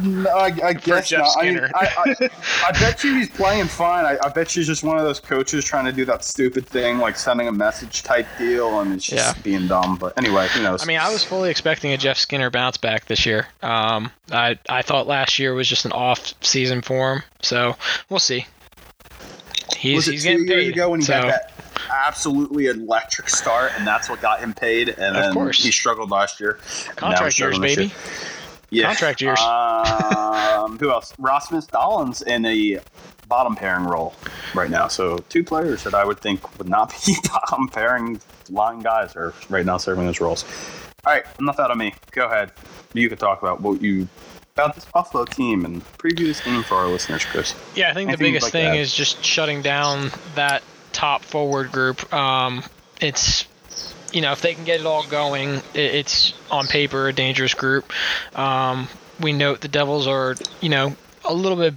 No, I, I guess not. I, mean, I, I, I bet you he's playing fine. I, I bet you he's just one of those coaches trying to do that stupid thing, like sending a message type deal, and it's just Yeah. being dumb. But anyway, who knows? I mean, I was fully expecting a Jeff Skinner bounce back this year. Um, I I thought last year was just an off season for him, so we'll see. He's was it he's two getting years paid. ago when he so, had that absolutely electric start, and that's what got him paid? And Of then course. he struggled last year. and now contract years, struggling this baby. Yeah. Contract years. Um, who else? Rasmus Dahlins in a bottom pairing role right now. So two players that I would think would not be bottom pairing line guys are right now serving those roles. All right, enough out of me. Go ahead. You could talk about what you about this Buffalo team and preview this game for our listeners, Chris. Yeah, I think the Anything you'd biggest like thing is just shutting down that top forward group. Um, it's you know if they can get it all going, it, it's on paper a dangerous group. Um, we note the Devils are you know a little bit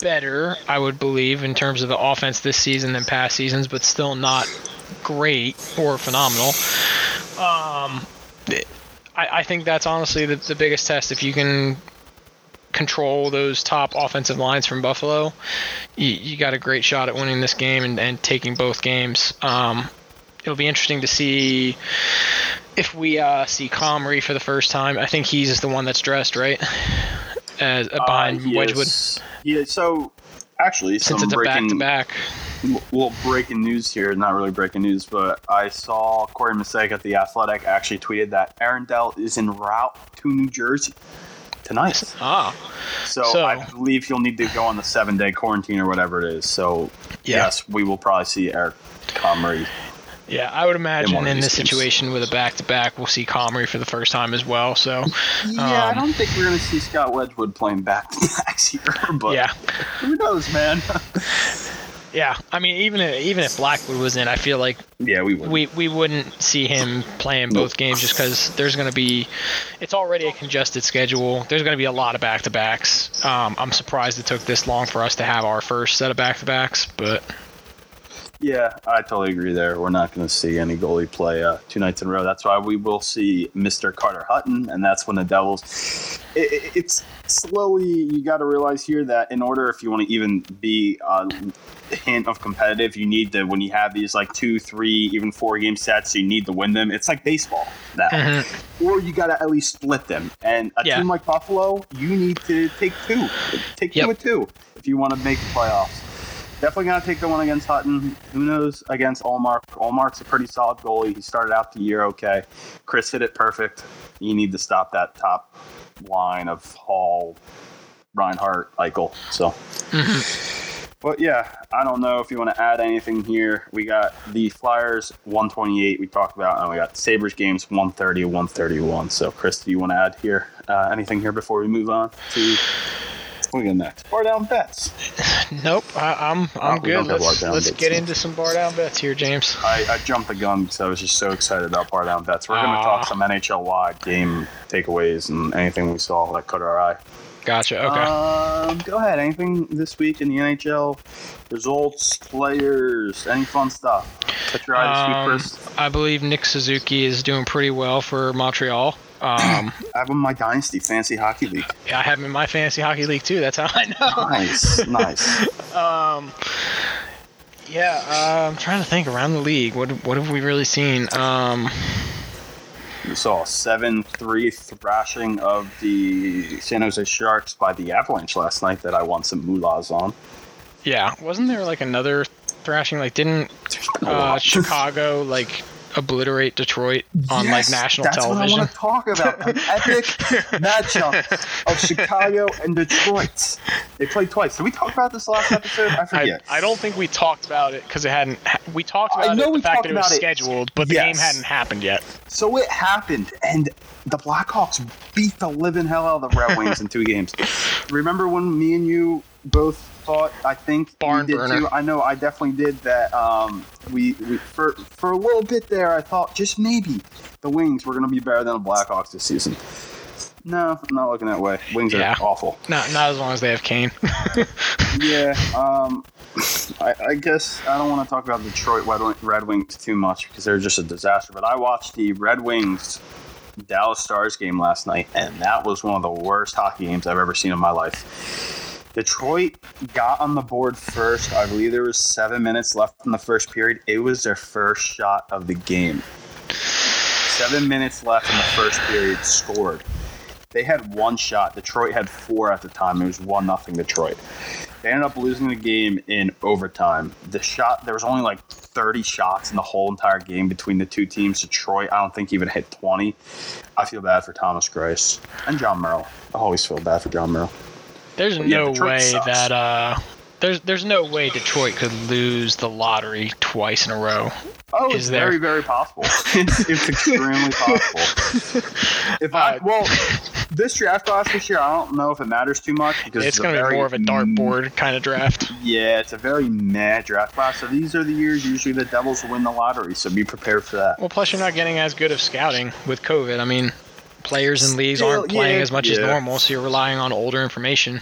better, I would believe, in terms of the offense this season than past seasons, but still not great or phenomenal. Um, I, I think that's honestly the, the biggest test. If you can control those top offensive lines from Buffalo, you, you got a great shot at winning this game and, and taking both games. Um, it'll be interesting to see if we uh, see Comrie for the first time. I think he's the one that's dressed, right? As, uh, behind Uh, he Wedgewood. Yeah. So actually, Since some it's a breaking back to back. well breaking news here. Not really breaking news, but I saw Corey Masisak at the Athletic actually tweeted that Aaron Dell is en route to New Jersey tonight. Ah, So, So- I believe he'll need to go on the seven day quarantine or whatever it is. So Yeah. yes, we will probably see Eric Comrie. Yeah. I would imagine one of in this games. situation with a back to back, we'll see Comrie for the first time as well. So Yeah, I Um, don't think we're gonna see Scott Wedgewood playing back to backs here, but yeah, who knows, man? yeah. I mean, even if, even if Blackwood was in, I feel like yeah, we would. we we wouldn't see him playing both games just because there's going to be it's already a congested schedule there's going to be a lot of back-to-backs um, i'm surprised it took this long for us to have our first set of back-to-backs but Yeah, I totally agree there. We're not going to see any goalie play uh, two nights in a row. That's why we will see Mr. Carter Hutton, and that's when the Devils. It, it- it's slowly, you got to realize here that in order, if you want to even be a hint of competitive, you need to, when you have these like two, three, even four game sets, you need to win them. It's like baseball now. Or you got to at least split them. And a Yeah. team like Buffalo, you need to take two. Take two with two if you want to make the playoffs. Definitely gonna take the one against Hutton. Who knows against Ullmark? Ullmark's a pretty solid goalie. He started out the year okay. Chris hit it perfect. You need to stop that top line of Hall, Reinhart, Eichel. So, but yeah, I don't know if you want to add anything here. We got the Flyers 128 we talked about, and we got Sabres games 130 131. So, Chris, do you want to add here uh, anything here before we move on to what we got next? Bar down bets. nope I, i'm i'm Oh, we good don't have let's, let's get into some bar down bets here james I, I jumped the gun because I was just so excited about bar down bets. We're going to Ah. talk some NHL wide game takeaways and anything we saw that caught our eye. gotcha okay Um, go ahead. Anything this week in the NHL? Results, players, any fun stuff? Catch your eye Um, this week, Chris. i believe nick suzuki is doing pretty well for montreal um, I have him in my Dynasty Fancy Hockey League. Yeah, I have him in my fantasy hockey league too that's how i know Nice, nice. Um, yeah, uh, I'm trying to think around the league. What what have we really seen? Um, We saw a 7 3 thrashing of the San Jose Sharks by the Avalanche last night that I won some moolahs on. Yeah, wasn't there like another thrashing? Like, didn't uh. Chicago like obliterate Detroit on like Yes, national that's television? What I want to talk about an epic matchup of Chicago and Detroit. They played twice. Did we talk about this last episode? I I, forget. I don't think we talked about it because it hadn't. We talked I about know it, the we fact that it was it. scheduled, but the game hadn't happened yet. so it happened, and the Blackhawks beat the living hell out of the Red Wings in two games. Remember when me and you both thought? I think Barn did burner. too. I know. I definitely did that. Um, we, we for for a little bit there. I thought just maybe the Wings were going to be better than the Blackhawks this season. No, I'm not looking that way. Wings Yeah. are awful. Not not as long as they have Kane. Yeah, um, I, I guess I don't want to talk about Detroit Red, Wing- Red Wings too much because they're just a disaster. But I watched the Red Wings Dallas Stars game last night, and that was one of the worst hockey games I've ever seen in my life. Detroit got on the board first. I believe there was seven minutes left in the first period. It was their first shot of the game. Seven minutes left in the first period, scored. They had one shot. Detroit had four at the time. It was one nothing Detroit. They ended up losing the game in overtime. The shot there was only like 30 shots in the whole entire game between the two teams. Detroit, I don't think even hit 20. I feel bad for Thomas Greiss and Jon Merrill. I always feel bad for Jon Merrill. There's yeah, no Detroit way sucks. that uh, there's there's no way Detroit could lose the lottery twice in a row. Oh, Is it's there- very, very possible. it's, it's extremely possible. If I Uh, well, this draft class this year, I don't know if it matters too much because It's a going to be more of a dartboard kind of draft. Yeah, it's a very mad draft class. So these are the years usually the Devils win the lottery. So be prepared for that. Well, plus you're not getting as good of scouting with COVID. I mean, players in leagues Still, aren't playing yeah, as much as normal, so you're relying on older information.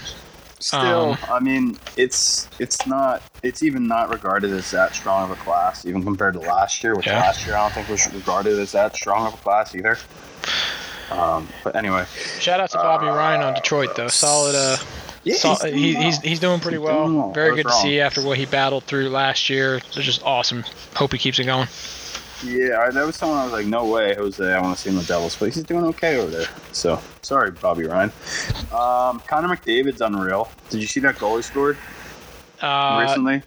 Still, Um, I mean, it's it's not it's even not regarded as that strong of a class, even compared to last year. Which Yeah. last year I don't think was regarded as that strong of a class either. Um, but anyway, Shout out to Bobby Ryan on Detroit though. Solid. Uh, yeah, sol- doing he, well. he's he's doing pretty He's doing well. well. Very What's good to see after what he battled through last year. It's just awesome. Hope he keeps it going. Yeah, I, that was someone I was like, no way, Jose, I want to see him in the Devils, but he's doing okay over there. So sorry, Bobby Ryan. Um, Connor McDavid's unreal. Did you see that goal he scored Uh, recently?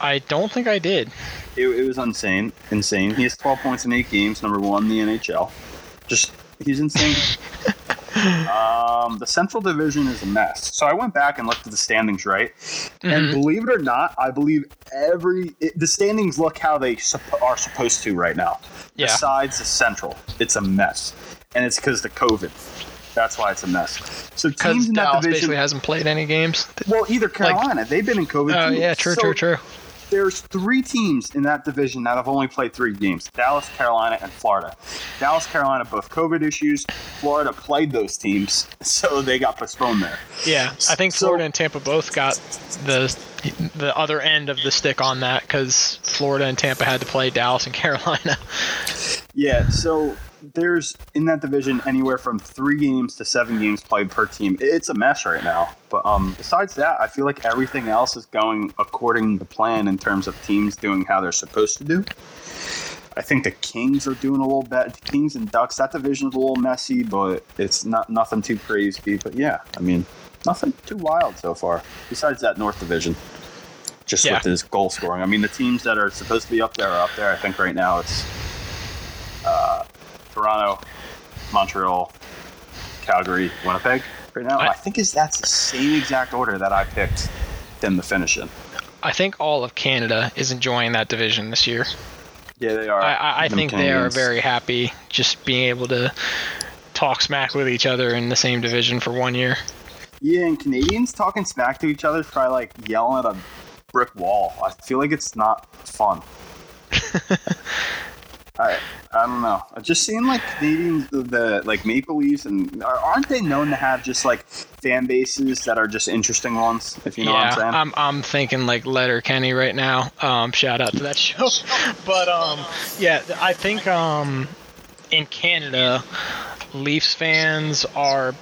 I don't think I did. It, it was insane. Insane. He has 12 points in eight games, number one in the NHL. Just, he's insane. um, the Central Division is a mess. So I went back and looked at the standings, right? And Mhm. believe it or not, I believe every it, the standings look how they supp- are supposed to right now. Yeah. Besides the Central, it's a mess, and it's because the COVID. That's why it's a mess. So teams in that Dallas division. basically hasn't played any games. well, either Carolina, they've been in COVID. Oh too. yeah, true, So true, true. There's three teams in that division that have only played three games Dallas, Carolina, and Florida. Dallas, Carolina, both COVID issues. Florida played those teams, so they got postponed there. Yeah, I think So- Florida and Tampa both got the the other end of the stick on that because Florida and Tampa had to play Dallas and Carolina. Yeah, so there's in that division anywhere from three games to seven games played per team. It's a mess right now. But um, besides that, I feel like everything else is going according to plan in terms of teams doing how they're supposed to do. I think the Kings are doing a little bit. The Kings and Ducks, that division's a little messy, but it's not nothing too crazy. But yeah, I mean, nothing too wild so far. Besides that North Division, just Yeah. with this goal scoring. I mean, the teams that are supposed to be up there are up there. I think right now it's uh, Toronto, Montreal, Calgary, Winnipeg. Right now, I- I, think is that's the same exact order that I picked them to finish in. I think all of Canada is enjoying that division this year. Yeah, they are. I, I, I Them think they are very happy just being able to talk smack with each other in the same division for one year. Yeah, and Canadians talking smack to each other is probably like yelling at a brick wall. I feel like it's not fun. I I don't know. I just seeing like Canadians, the, the like Maple Leafs, and are- aren't they known to have just like fan bases that are just interesting ones? If you know yeah, what I'm saying. I'm I'm thinking like Letterkenny right now. Um, shout out to that show. but um, yeah, I think um, in Canada, Leafs fans are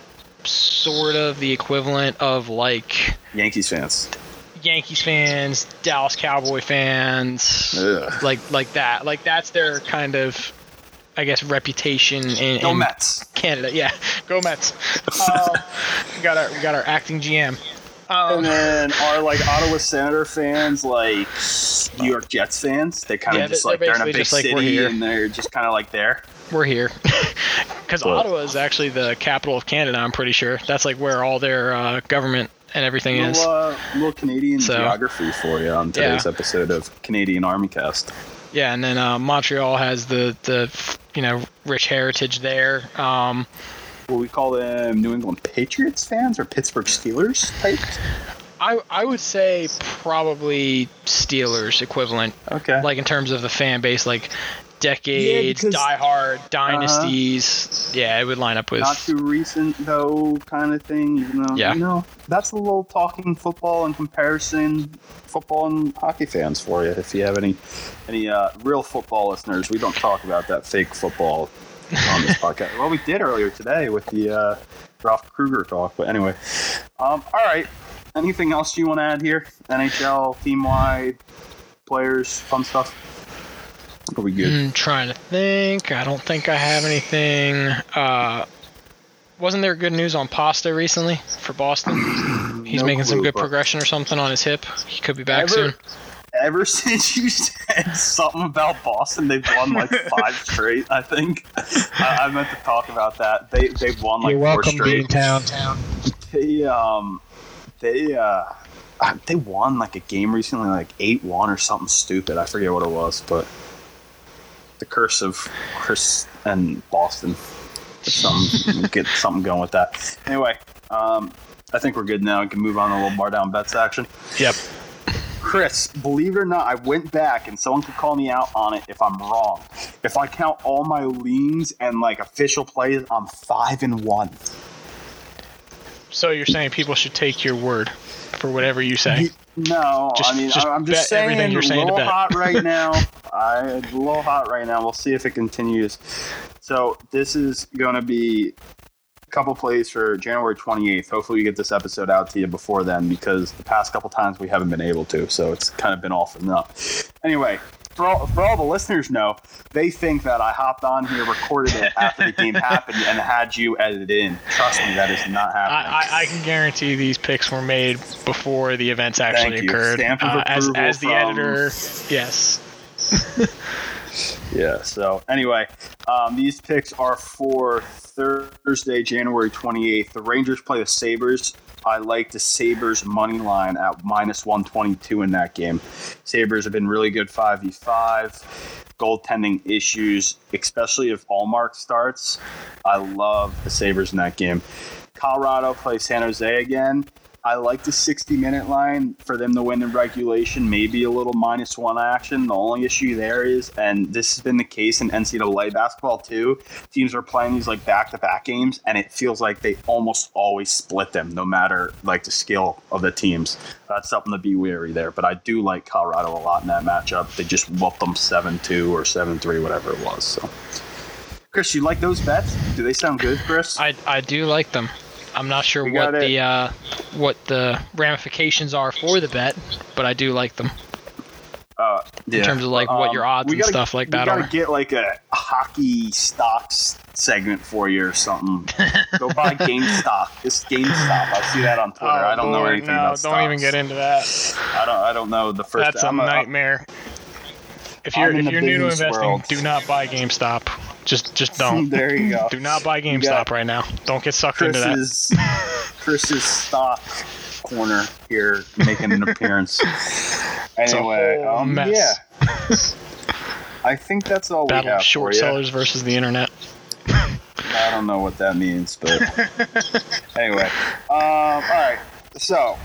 sort of the equivalent of like Yankees fans. Yankees fans, Dallas Cowboy fans, Ugh. like like that. Like that's their kind of I guess, reputation in, Go in Mets. Canada. Yeah, go Mets. Um, we got our we got our acting GM. Um, And then are like Ottawa Senator fans like New York Jets fans? They kind of Yeah, just they're like they're in a big just like, we're city here. and they're just kind of like there. we're here because Ottawa is actually the capital of Canada. I'm pretty sure that's like where all their uh, government and everything is. Little, uh, little Canadian So- geography for you on today's episode of Canadian Army Cast. Yeah, and then uh, Montreal has the the you know rich heritage there. Um, Will we call them New England Patriots fans or Pittsburgh Steelers type? I I would say probably Steelers equivalent, Okay. like in terms of the fan base, like decades, because- uh-huh. diehard dynasties. Yeah, it would line up with. not too recent though, kind of thing. Even though Yeah. you know that's a little talking football in comparison, football and hockey fans for you. If you have any any uh, real football listeners, we don't talk about that fake football on this podcast. Well, we did earlier today with the uh, Ralph Krueger talk, but anyway. Um, all right. Anything else you want to add here? NHL team wide players, fun stuff. Are we good? I'm trying to think. I don't think I have anything. Uh, wasn't there good news on Pasta recently for Boston? He's No making some good progression or something on his hip. He could be back Ever- soon. ever since you said something about Boston, they've won like five straight. I think I, I meant to talk about that. They they've won like You're four welcome, straight. Beantown. They um they uh uh, they won like a game recently, like eight one or something stupid. I forget what it was, but the curse of Chris and Boston. Get something get something going with that. Anyway, um, I think we're good now. We can move on to a little bar down bets action. Yep. Chris, believe it or not, I went back and someone could call me out on it if I'm wrong. If I count all my leans and like official plays, I'm five and one. So you're saying people should take your word for whatever you say? No, Just- I mean just I'm just saying, everything you're saying a to little hot right now. I a little hot right now. We'll see if it continues. So this is going to be a couple plays for January 28th. Hopefully, we get this episode out to you before then because the past couple times we haven't been able to. So it's kind of been off and up. Anyway. For all, for all the listeners know, they think that I hopped on here, recorded it after the game happened, and had you edited in. Trust me, that is not happening. I, I, I can guarantee these picks were made before the events actually Thank you. occurred. Stamp of Uh, as, as the from- editor, yes. Yeah. So anyway, um, these picks are for Thursday, January 28th. The Rangers play the Sabres. I like the Sabres money line at minus 122 in that game. Sabres have been really good 5v5. Goaltending issues, especially if Ullmark starts. I love the Sabres in that game. Colorado plays San Jose again. I like the 60 minute line for them to win in regulation, maybe a little minus one action. The only issue there is, and this has been the case in NCAA basketball too, teams are playing these like back to back games, and it feels like they almost always split them, no matter like the skill of the teams. That's something to be wary there. But I do like Colorado a lot in that matchup. They just whooped them 7 2 or 7 3, whatever it was. So, Chris, you like those bets? Do they sound good, Chris? I, I do like them. I'm not sure what it. the uh, what the ramifications are for the bet, but I do like them. Uh, In terms of, like, what your odds we and gotta- stuff like we that gotta are. get like a hockey stocks segment for you or something. Go buy GameStop. This GameStop. I see that on Twitter. I don't know Oh, Lord, anything no, about don't even get into that. I don't. I don't know the first. That's a I'm nightmare. If you're if you're new to investing, world. do not buy GameStop. Just just don't. there you go. Do not buy GameStop right now. Don't get sucked into that. Chris's stock corner here making an appearance. a Anyway, whole um, mess. yeah. I think that's all Battle we have short sellers versus the internet. I don't know what that means, but anyway. Um, all right. So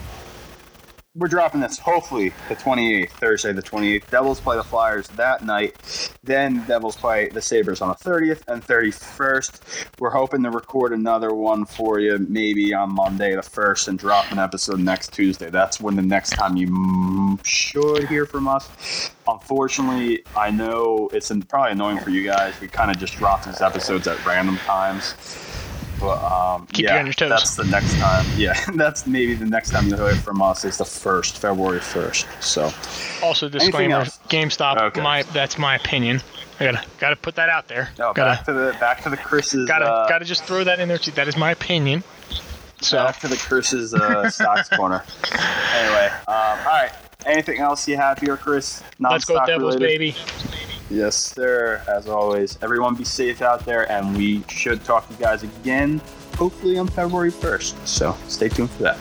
we're dropping this hopefully the 28th, Thursday the 28th. Devils play the Flyers that night. Then Devils play the Sabres on the 30th and 31st. We're hoping to record another one for you maybe on Monday the 1st and drop an episode next Tuesday. That's when the next time you should hear from us. Unfortunately, I know it's probably annoying for you guys. We kind of just drop these episodes at random times But um, Keep yeah, you on your toes. that's the next time. Yeah, that's maybe the next time you'll hear from us is the first, February first. So Also, disclaimer: else? GameStop. Okay. My that's my opinion. I gotta gotta put that out there. no, gotta back to the back to the Chris's. gotta uh, gotta just throw that in there too. That is my opinion. So back to the Chris's uh, stocks corner. Anyway, um, all right. Anything else you have here, Chris? let's go Devils, related? baby. Yes, sir. As always, everyone be safe out there, and we should talk to you guys again, hopefully on February 1st. So stay tuned for that.